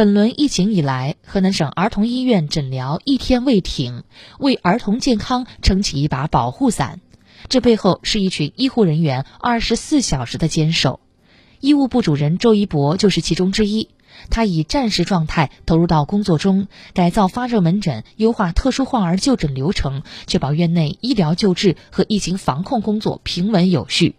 本轮疫情以来，河南省儿童医院诊疗一天未停，为儿童健康撑起一把保护伞。这背后是一群医护人员二十四小时的坚守。医务部主任周一博就是其中之一。他以战时状态投入到工作中，改造发热门诊，优化特殊患儿就诊流程，确保院内医疗救治和疫情防控工作平稳有序。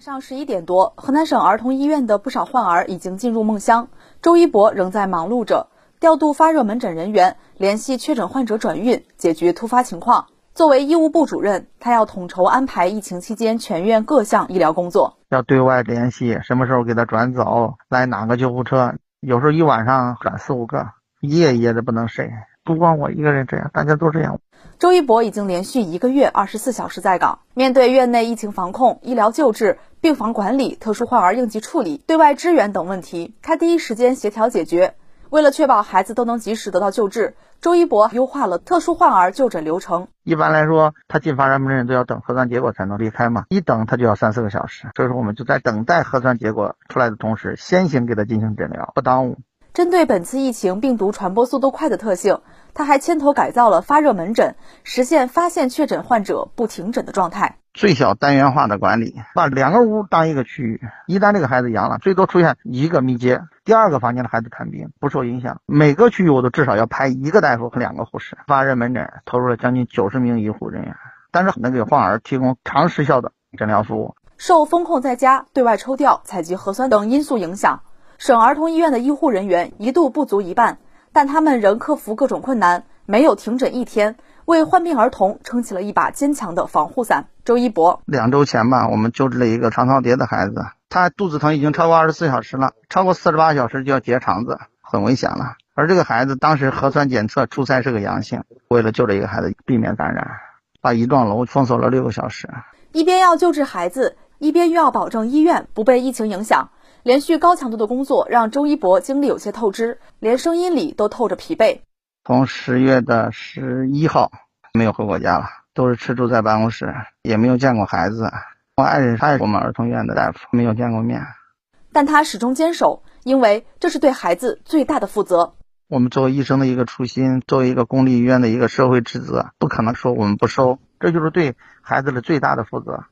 上十一点多，河南省儿童医院的不少患儿已经进入梦乡。周一博仍在忙碌着，调度发热门诊人员，联系确诊患者转运，解决突发情况。作为医务部主任，他要统筹安排疫情期间全院各项医疗工作，要对外联系什么时候给他转走，来哪个救护车。有时候一晚上转四五个，夜夜的不能睡。不光我一个人这样，大家都这样。周一博已经连续一个月二十四小时在岗，面对院内疫情防控、医疗救治。病房管理、特殊患儿应急处理、对外支援等问题，他第一时间协调解决。为了确保孩子都能及时得到救治，周一博优化了特殊患儿就诊流程。一般来说，他进发热门诊都要等核酸结果才能离开嘛，一等他就要三四个小时。所以说，我们就在等待核酸结果出来的同时，先行给他进行诊疗，不耽误。针对本次疫情病毒传播速度快的特性，他还牵头改造了发热门诊，实现发现确诊患者不停诊的状态。最小单元化的管理，把两个屋当一个区域。一旦这个孩子阳了，最多出现一个密接，第二个房间的孩子看病不受影响。每个区域我都至少要派一个大夫和两个护士。发热门诊投入了将近九十名医护人员，但是能给患儿提供长时效的诊疗服务。受风控在家、对外抽调、采集核酸等因素影响，省儿童医院的医护人员一度不足一半，但他们仍克服各种困难，没有停诊一天。为患病儿童撑起了一把坚强的防护伞。周一博，两周前吧，我们救治了一个肠套叠的孩子，他肚子疼已经超过二十四小时了，超过四十八小时就要结肠子，很危险了。而这个孩子当时核酸检测初筛是个阳性，为了救这一个孩子，避免感染，把一幢楼封锁了六个小时。一边要救治孩子，一边又要保证医院不被疫情影响，连续高强度的工作让周一博精力有些透支，连声音里都透着疲惫。从十月的十一号没有回过家了，都是吃住在办公室，也没有见过孩子。我爱人他也是我们儿童医院的大夫，没有见过面。但他始终坚守，因为这是对孩子最大的负责。我们作为医生的一个初心，作为一个公立医院的一个社会职责，不可能说我们不收，这就是对孩子的最大的负责。